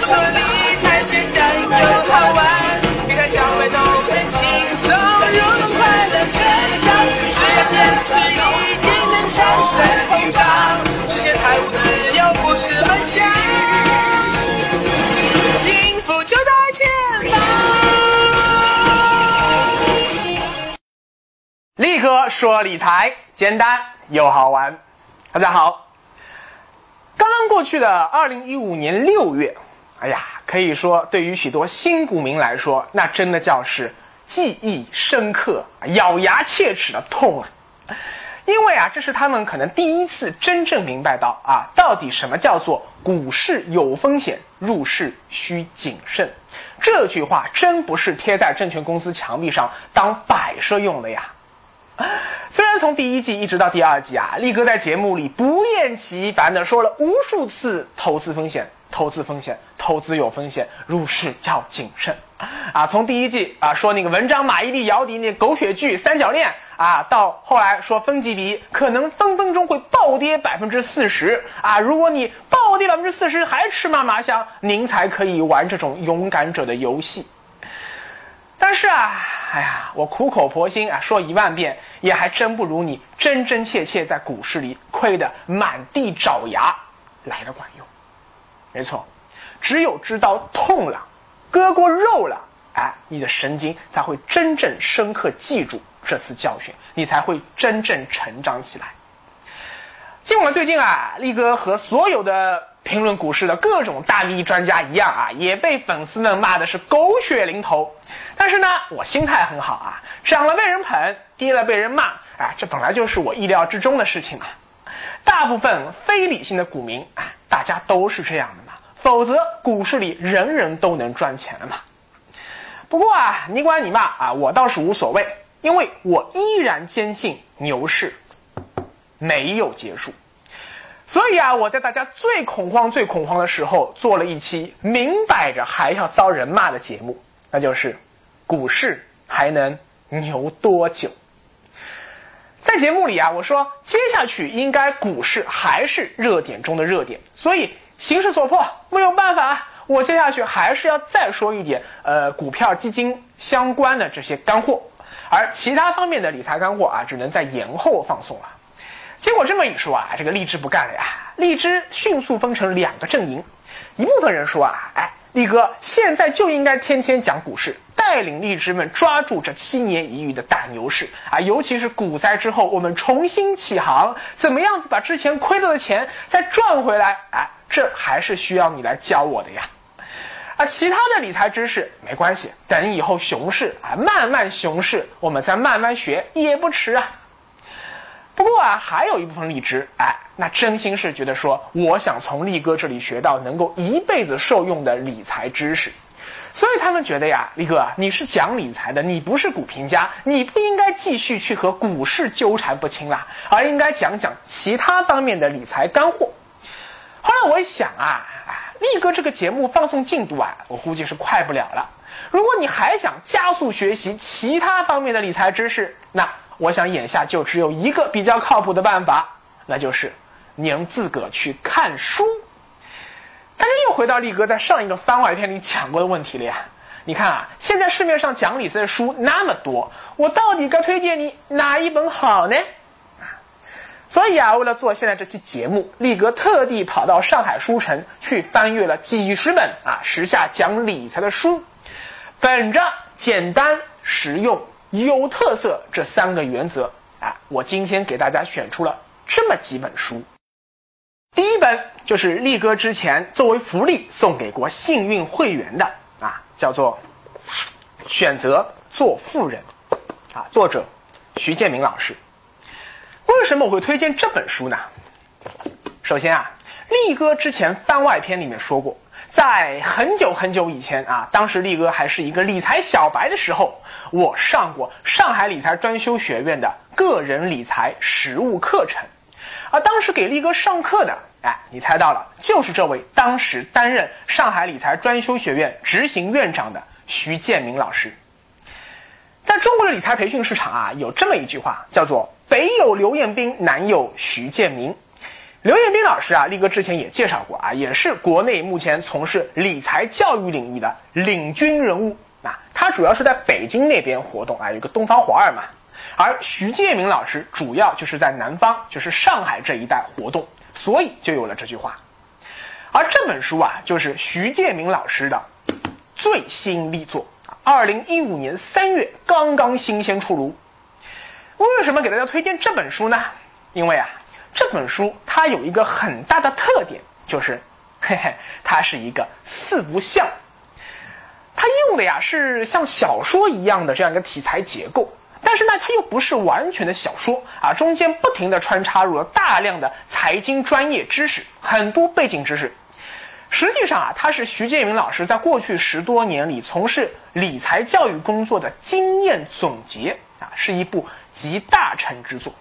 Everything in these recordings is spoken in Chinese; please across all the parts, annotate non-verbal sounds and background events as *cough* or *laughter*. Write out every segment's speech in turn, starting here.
说理财简单又好玩，理财小白都能轻松入门，快乐成长，只要坚持一定能战胜通胀，实现财务自由不是梦想，幸福就在前方。力哥说理财简单又好玩，大家好。刚刚过去的二零一五年六月，哎呀，可以说对于许多新股民来说，那真的叫是记忆深刻、咬牙切齿的痛啊！因为啊，这是他们可能第一次真正明白到啊，到底什么叫做股市有风险，入市需谨慎。这句话真不是贴在证券公司墙壁上当摆设用的呀。虽然从第一季一直到第二季啊，力哥在节目里不厌其烦的说了无数次投资风险、投资风险、投资有风险，入市要谨慎啊。从第一季啊说那个文章马伊琍、姚笛那狗血剧三角恋啊，到后来说分级比可能分分钟会暴跌百分之四十啊，如果你暴跌百分之四十还吃嘛嘛香，您才可以玩这种勇敢者的游戏。但是啊，哎呀，我苦口婆心啊说一万遍，也还真不如你真真切切在股市里亏得满地找牙来的管用。没错，只有知道痛了，割过肉了，哎，你的神经才会真正深刻记住这次教训，你才会真正成长起来。尽管最近啊，力哥和所有的评论股市的各种大 V 专家一样啊，也被粉丝们骂的是狗血淋头。但是呢，我心态很好啊，涨了被人捧，跌了被人骂，啊，这本来就是我意料之中的事情嘛。大部分非理性的股民啊，大家都是这样的，否则股市里人人都能赚钱了嘛。不过啊，你管你骂啊，我倒是无所谓，因为我依然坚信牛市没有结束。所以啊，我在大家最恐慌、最恐慌的时候，做了一期明摆着还要遭人骂的节目，那就是股市还能牛多久？在节目里啊，我说接下去应该股市还是热点中的热点，所以形势所迫，没有办法，我接下去还是要再说一点呃股票、基金相关的这些干货，而其他方面的理财干货啊，只能在延后放送了。结果这么一说啊，这个荔枝不干了呀！荔枝迅速分成两个阵营，一部分人说啊，哎，力哥现在就应该天天讲股市，带领荔枝们抓住这七年一遇的大牛市啊！尤其是股灾之后，我们重新起航，怎么样子把之前亏掉的钱再赚回来？哎，这还是需要你来教我的呀！啊，其他的理财知识没关系，等以后熊市啊，慢慢熊市，我们再慢慢学也不迟啊。不过啊，还有一部分荔枝，哎，那真心是觉得说，我想从力哥这里学到能够一辈子受用的理财知识，所以他们觉得呀，力哥啊，你是讲理财的，你不是股评家，你不应该继续去和股市纠缠不清啦，而应该讲讲其他方面的理财干货。后来我一想啊，力哥这个节目放送进度啊，我估计是快不了了。如果你还想加速学习其他方面的理财知识，那。我想眼下就只有一个比较靠谱的办法，那就是您自个去看书。但是又回到力哥在上一个番外篇里讲过的问题了呀。你看啊，现在市面上讲理财的书那么多，我到底该推荐你哪一本好呢？所以啊，为了做现在这期节目，力哥特地跑到上海书城去翻阅了几十本啊时下讲理财的书，本着简单实用。有特色这三个原则啊，我今天给大家选出了这么几本书。第一本就是力哥之前作为福利送给过幸运会员的啊，叫做《选择做富人》啊，作者徐建明老师。为什么我会推荐这本书呢？首先啊，力哥之前番外篇里面说过。在很久很久以前啊，当时力哥还是一个理财小白的时候，我上过上海理财专修学院的个人理财实务课程，而当时给力哥上课的，哎，你猜到了，就是这位当时担任上海理财专修学院执行院长的徐建明老师。在中国的理财培训市场啊，有这么一句话，叫做“北有刘彦斌，南有徐建明”。刘彦斌老师啊，力哥之前也介绍过啊，也是国内目前从事理财教育领域的领军人物啊。他主要是在北京那边活动啊，有个东方华尔嘛。而徐建明老师主要就是在南方，就是上海这一带活动，所以就有了这句话。而这本书啊，就是徐建明老师的最新力作二零一五年三月刚刚新鲜出炉。为什么给大家推荐这本书呢？因为啊。这本书它有一个很大的特点，就是，嘿嘿，它是一个四不像。它用的呀是像小说一样的这样一个题材结构，但是呢，它又不是完全的小说啊，中间不停的穿插入了大量的财经专业知识，很多背景知识。实际上啊，它是徐建明老师在过去十多年里从事理财教育工作的经验总结啊，是一部集大成之作。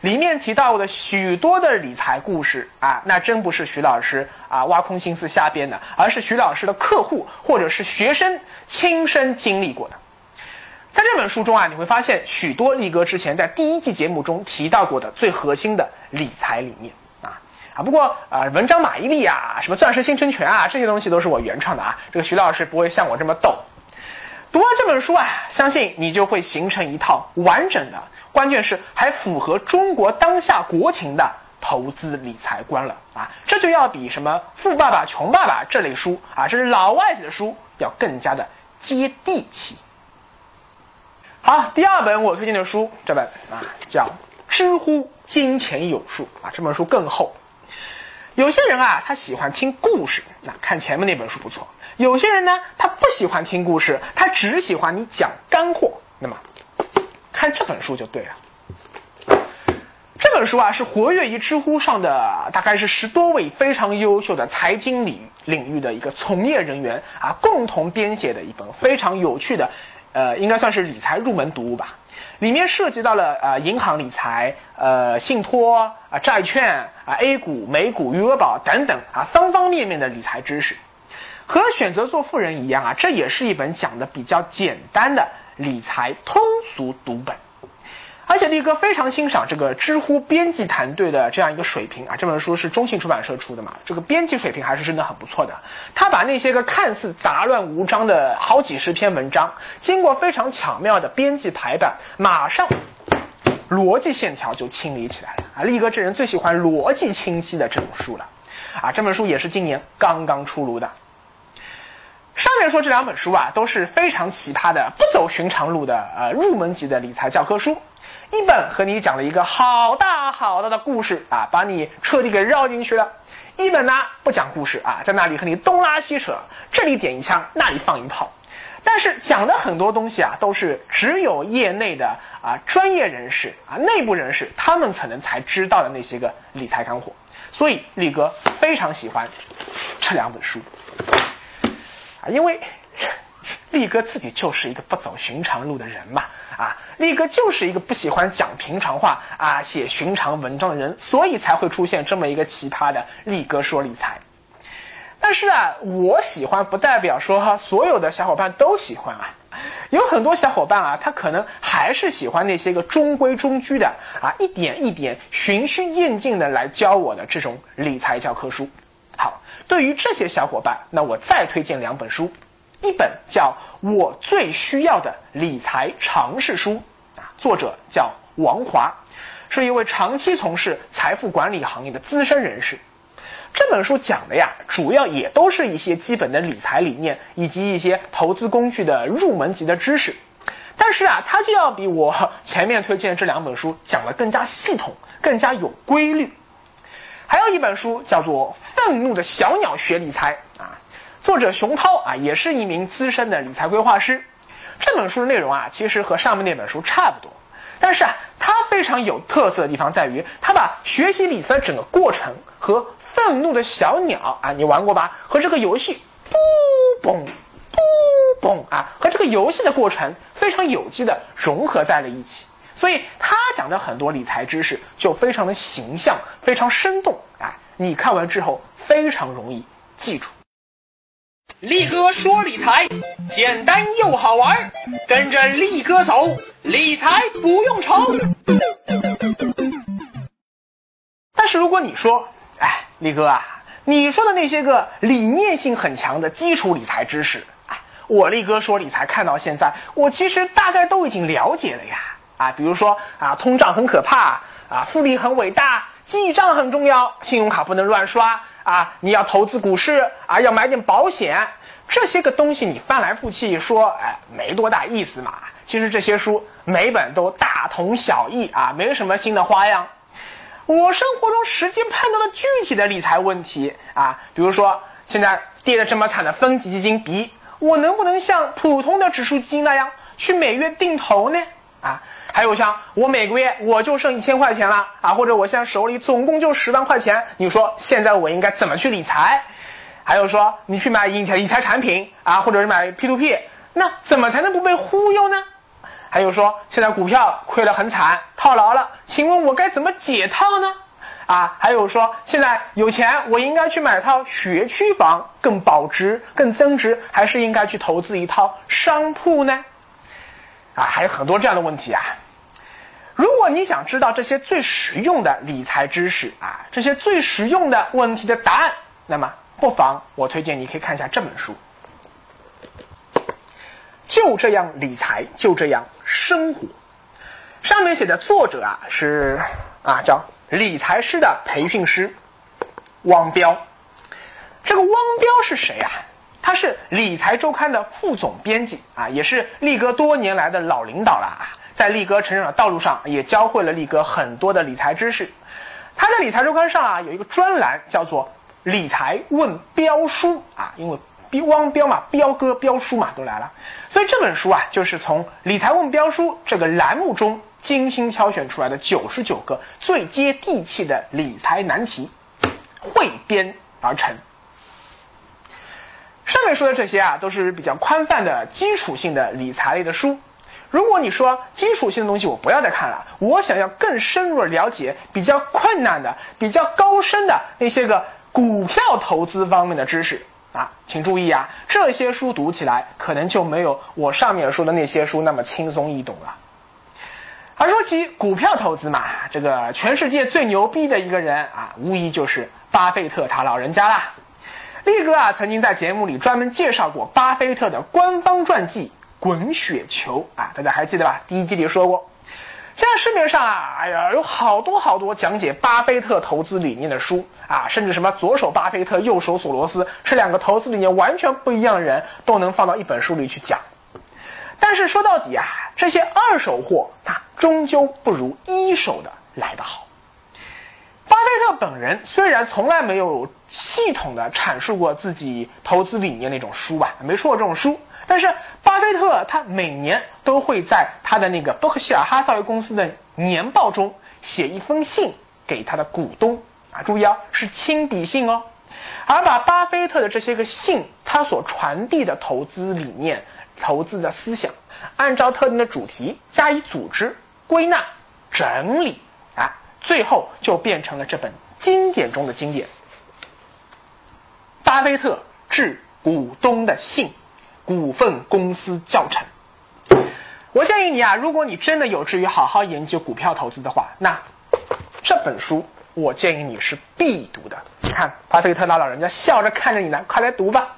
里面提到的许多的理财故事啊，那真不是徐老师啊挖空心思瞎编的，而是徐老师的客户或者是学生亲身经历过的。在这本书中啊，你会发现许多力哥之前在第一季节目中提到过的最核心的理财理念啊啊。不过啊，文章马伊琍啊，什么钻石新生权啊，这些东西都是我原创的啊。这个徐老师不会像我这么逗。读完这本书啊，相信你就会形成一套完整的。关键是还符合中国当下国情的投资理财观了啊！这就要比什么《富爸爸穷爸爸》这类书啊，这是老外写的书，要更加的接地气。好，第二本我推荐的书，这本啊叫《知乎金钱有数》啊，这本书更厚。有些人啊，他喜欢听故事，那看前面那本书不错；有些人呢，他不喜欢听故事，他只喜欢你讲干货。那么。看这本书就对了。这本书啊，是活跃于知乎上的大概是十多位非常优秀的财经领领域的一个从业人员啊，共同编写的一本非常有趣的，呃，应该算是理财入门读物吧。里面涉及到了呃银行理财、呃信托啊、债券啊、A 股、美股、余额宝等等啊方方面面的理财知识。和选择做富人一样啊，这也是一本讲的比较简单的。理财通俗读本，而且力哥非常欣赏这个知乎编辑团队的这样一个水平啊！这本书是中信出版社出的嘛，这个编辑水平还是真的很不错的。他把那些个看似杂乱无章的好几十篇文章，经过非常巧妙的编辑排版，马上逻辑线条就清理起来了啊！力哥这人最喜欢逻辑清晰的这种书了啊！这本书也是今年刚刚出炉的。上面说这两本书啊都是非常奇葩的、不走寻常路的呃入门级的理财教科书，一本和你讲了一个好大好大的故事啊，把你彻底给绕进去了；一本呢不讲故事啊，在那里和你东拉西扯，这里点一枪，那里放一炮，但是讲的很多东西啊都是只有业内的啊专业人士啊内部人士他们可能才知道的那些个理财干货，所以力哥非常喜欢这两本书。啊，因为 *laughs* 力哥自己就是一个不走寻常路的人嘛，啊，力哥就是一个不喜欢讲平常话啊、写寻常文章的人，所以才会出现这么一个奇葩的力哥说理财。但是啊，我喜欢不代表说哈所有的小伙伴都喜欢啊，有很多小伙伴啊，他可能还是喜欢那些个中规中矩的啊，一点一点循序渐进的来教我的这种理财教科书。对于这些小伙伴，那我再推荐两本书，一本叫《我最需要的理财常识书》，啊，作者叫王华，是一位长期从事财富管理行业的资深人士。这本书讲的呀，主要也都是一些基本的理财理念以及一些投资工具的入门级的知识，但是啊，它就要比我前面推荐这两本书讲的更加系统，更加有规律。还有一本书叫做《愤怒的小鸟学理财》啊，作者熊涛啊也是一名资深的理财规划师。这本书的内容啊，其实和上面那本书差不多，但是啊，它非常有特色的地方在于，它把学习理财整个过程和《愤怒的小鸟》啊，你玩过吧？和这个游戏，嘣嘣嘣嘣啊，和这个游戏的过程非常有机的融合在了一起。所以他讲的很多理财知识就非常的形象，非常生动，哎，你看完之后非常容易记住。力哥说理财简单又好玩，跟着力哥走，理财不用愁。但是如果你说哎，力哥啊，你说的那些个理念性很强的基础理财知识，哎，我力哥说理财看到现在，我其实大概都已经了解了呀。啊，比如说啊，通胀很可怕啊，复利很伟大，记账很重要，信用卡不能乱刷啊，你要投资股市啊，要买点保险，这些个东西你翻来覆去说，哎，没多大意思嘛。其实这些书每本都大同小异啊，没什么新的花样。我生活中实际碰到的具体的理财问题啊，比如说现在跌得这么惨的分级基金 B，我能不能像普通的指数基金那样去每月定投呢？啊，还有像我每个月我就剩一千块钱了啊，或者我现在手里总共就十万块钱，你说现在我应该怎么去理财？还有说你去买理财理财产品啊，或者是买 P to P，那怎么才能不被忽悠呢？还有说，现在股票亏得很惨，套牢了，请问我该怎么解套呢？啊，还有说，现在有钱，我应该去买套学区房，更保值、更增值，还是应该去投资一套商铺呢？啊，还有很多这样的问题啊。如果你想知道这些最实用的理财知识啊，这些最实用的问题的答案，那么不妨我推荐你可以看一下这本书。就这样理财，就这样生活。上面写的作者啊是啊叫理财师的培训师汪彪。这个汪彪是谁啊？他是理财周刊的副总编辑啊，也是力哥多年来的老领导了啊。在力哥成长的道路上，也教会了力哥很多的理财知识。他在理财周刊上啊有一个专栏叫做“理财问彪叔”啊，因为。汪彪嘛，彪哥、彪叔嘛，都来了。所以这本书啊，就是从“理财问彪叔”这个栏目中精心挑选出来的九十九个最接地气的理财难题，汇编而成。上面说的这些啊，都是比较宽泛的基础性的理财类的书。如果你说基础性的东西我不要再看了，我想要更深入的了解比较困难的、比较高深的那些个股票投资方面的知识。啊，请注意啊，这些书读起来可能就没有我上面说的那些书那么轻松易懂了。而说起股票投资嘛，这个全世界最牛逼的一个人啊，无疑就是巴菲特他老人家啦。力哥啊，曾经在节目里专门介绍过巴菲特的官方传记《滚雪球》啊，大家还记得吧？第一季里说过。现在市面上啊，哎呀，有好多好多讲解巴菲特投资理念的书啊，甚至什么左手巴菲特，右手索罗斯，是两个投资理念完全不一样的人，都能放到一本书里去讲。但是说到底啊，这些二手货它终究不如一手的来得好。巴菲特本人虽然从来没有系统的阐述过自己投资理念那种书吧，没出过这种书。但是巴菲特他每年都会在他的那个伯克希尔哈撒韦公司的年报中写一封信给他的股东。啊，注意啊，是亲笔信哦，而把巴菲特的这些个信，他所传递的投资理念、投资的思想，按照特定的主题加以组织、归纳、整理啊，最后就变成了这本经典中的经典——巴菲特致股东的信。股份公司教程，我建议你啊，如果你真的有志于好好研究股票投资的话，那这本书我建议你是必读的。你看，巴菲特大老人家笑着看着你呢，快来读吧。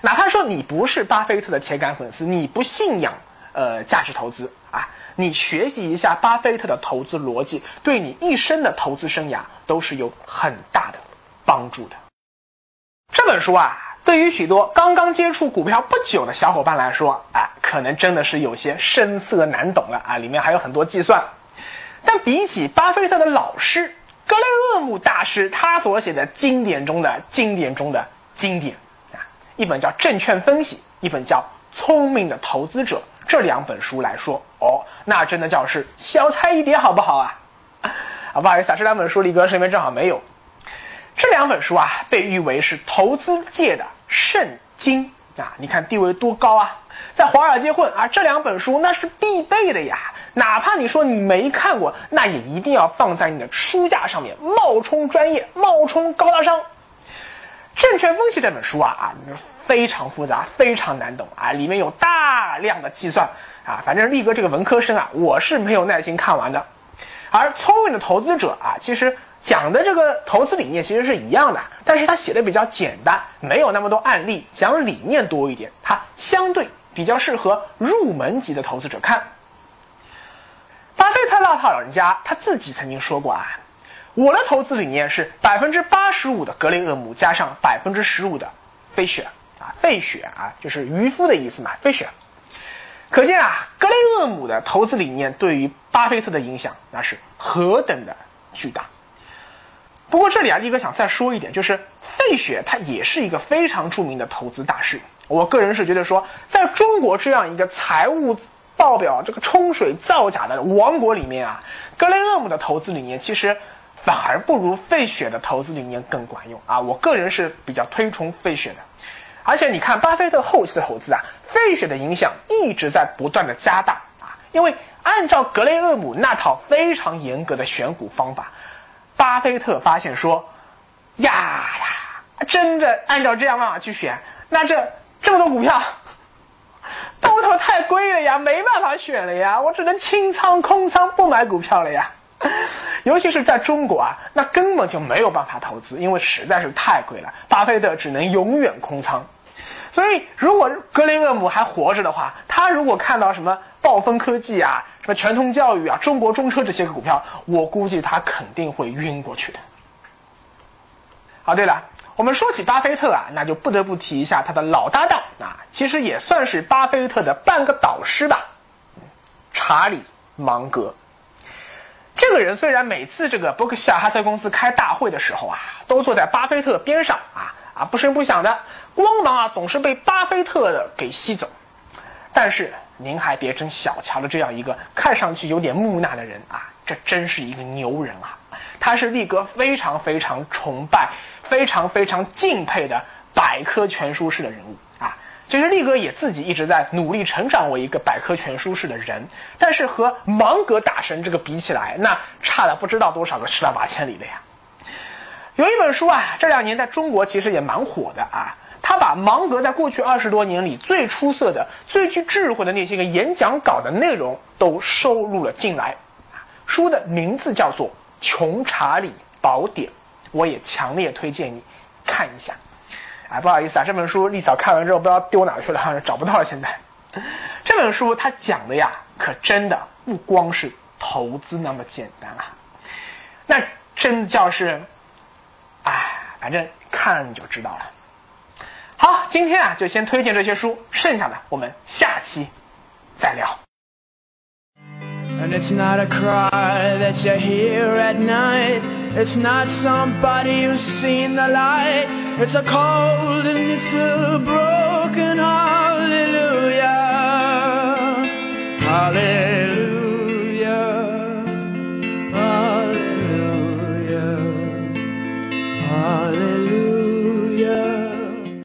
哪怕说你不是巴菲特的铁杆粉丝，你不信仰呃价值投资啊，你学习一下巴菲特的投资逻辑，对你一生的投资生涯都是有很大的帮助的。这本书啊。对于许多刚刚接触股票不久的小伙伴来说，啊，可能真的是有些深涩难懂了啊！里面还有很多计算。但比起巴菲特的老师格雷厄姆大师他所写的经典中的经典中的经典啊，一本叫《证券分析》，一本叫《聪明的投资者》这两本书来说，哦，那真的叫是小菜一碟，好不好啊？*laughs* 啊，不好意思啊，这两本书李哥身边正好没有。这两本书啊，被誉为是投资界的圣经啊！你看地位多高啊，在华尔街混啊，这两本书那是必备的呀。哪怕你说你没看过，那也一定要放在你的书架上面，冒充专业，冒充高大上。证券分析这本书啊啊，非常复杂，非常难懂啊，里面有大量的计算啊。反正力哥这个文科生啊，我是没有耐心看完的。而聪明的投资者啊，其实。讲的这个投资理念其实是一样的，但是他写的比较简单，没有那么多案例，讲理念多一点，它相对比较适合入门级的投资者看。巴菲特那套老人家他自己曾经说过啊，我的投资理念是百分之八十五的格雷厄姆加上百分之十五的费雪啊，费雪啊就是渔夫的意思嘛，费雪。可见啊，格雷厄姆的投资理念对于巴菲特的影响那是何等的巨大。不过这里啊，力哥想再说一点，就是费雪他也是一个非常著名的投资大师。我个人是觉得说，在中国这样一个财务报表这个冲水造假的王国里面啊，格雷厄姆的投资理念其实反而不如费雪的投资理念更管用啊。我个人是比较推崇费雪的。而且你看，巴菲特后期的投资啊，费雪的影响一直在不断的加大啊，因为按照格雷厄姆那套非常严格的选股方法。巴菲特发现说：“呀呀，真的按照这样办法去选，那这这么多股票，*laughs* 都他妈太贵了呀，没办法选了呀，我只能清仓空仓不买股票了呀。*laughs* 尤其是在中国啊，那根本就没有办法投资，因为实在是太贵了。巴菲特只能永远空仓。所以，如果格雷厄姆还活着的话，他如果看到什么暴风科技啊。”什么全通教育啊，中国中车这些个股票，我估计他肯定会晕过去的。好，对了，我们说起巴菲特啊，那就不得不提一下他的老搭档啊，其实也算是巴菲特的半个导师吧，查理芒格。这个人虽然每次这个伯克希尔哈撒公司开大会的时候啊，都坐在巴菲特边上啊啊不声不响的，光芒啊总是被巴菲特的给吸走，但是。您还别真小瞧了这样一个看上去有点木讷的人啊，这真是一个牛人啊！他是力哥非常非常崇拜、非常非常敬佩的百科全书式的人物啊。其实力哥也自己一直在努力成长为一个百科全书式的人，但是和芒格大神这个比起来，那差了不知道多少个十万八千里了呀。有一本书啊，这两年在中国其实也蛮火的啊。他把芒格在过去二十多年里最出色的、最具智慧的那些个演讲稿的内容都收录了进来，书的名字叫做《穷查理宝典》，我也强烈推荐你看一下。哎，不好意思啊，这本书丽嫂看完之后不知道丢哪去了，找不到了。现在这本书它讲的呀，可真的不光是投资那么简单啊，那真叫是，反正看了你就知道了。好，今天啊就先推荐这些书，剩下的我们下期再聊。And it's not a cry that you hear at night. It's not somebody who's seen the light. It's a cold and it's a broken hallelujah. Hallelujah.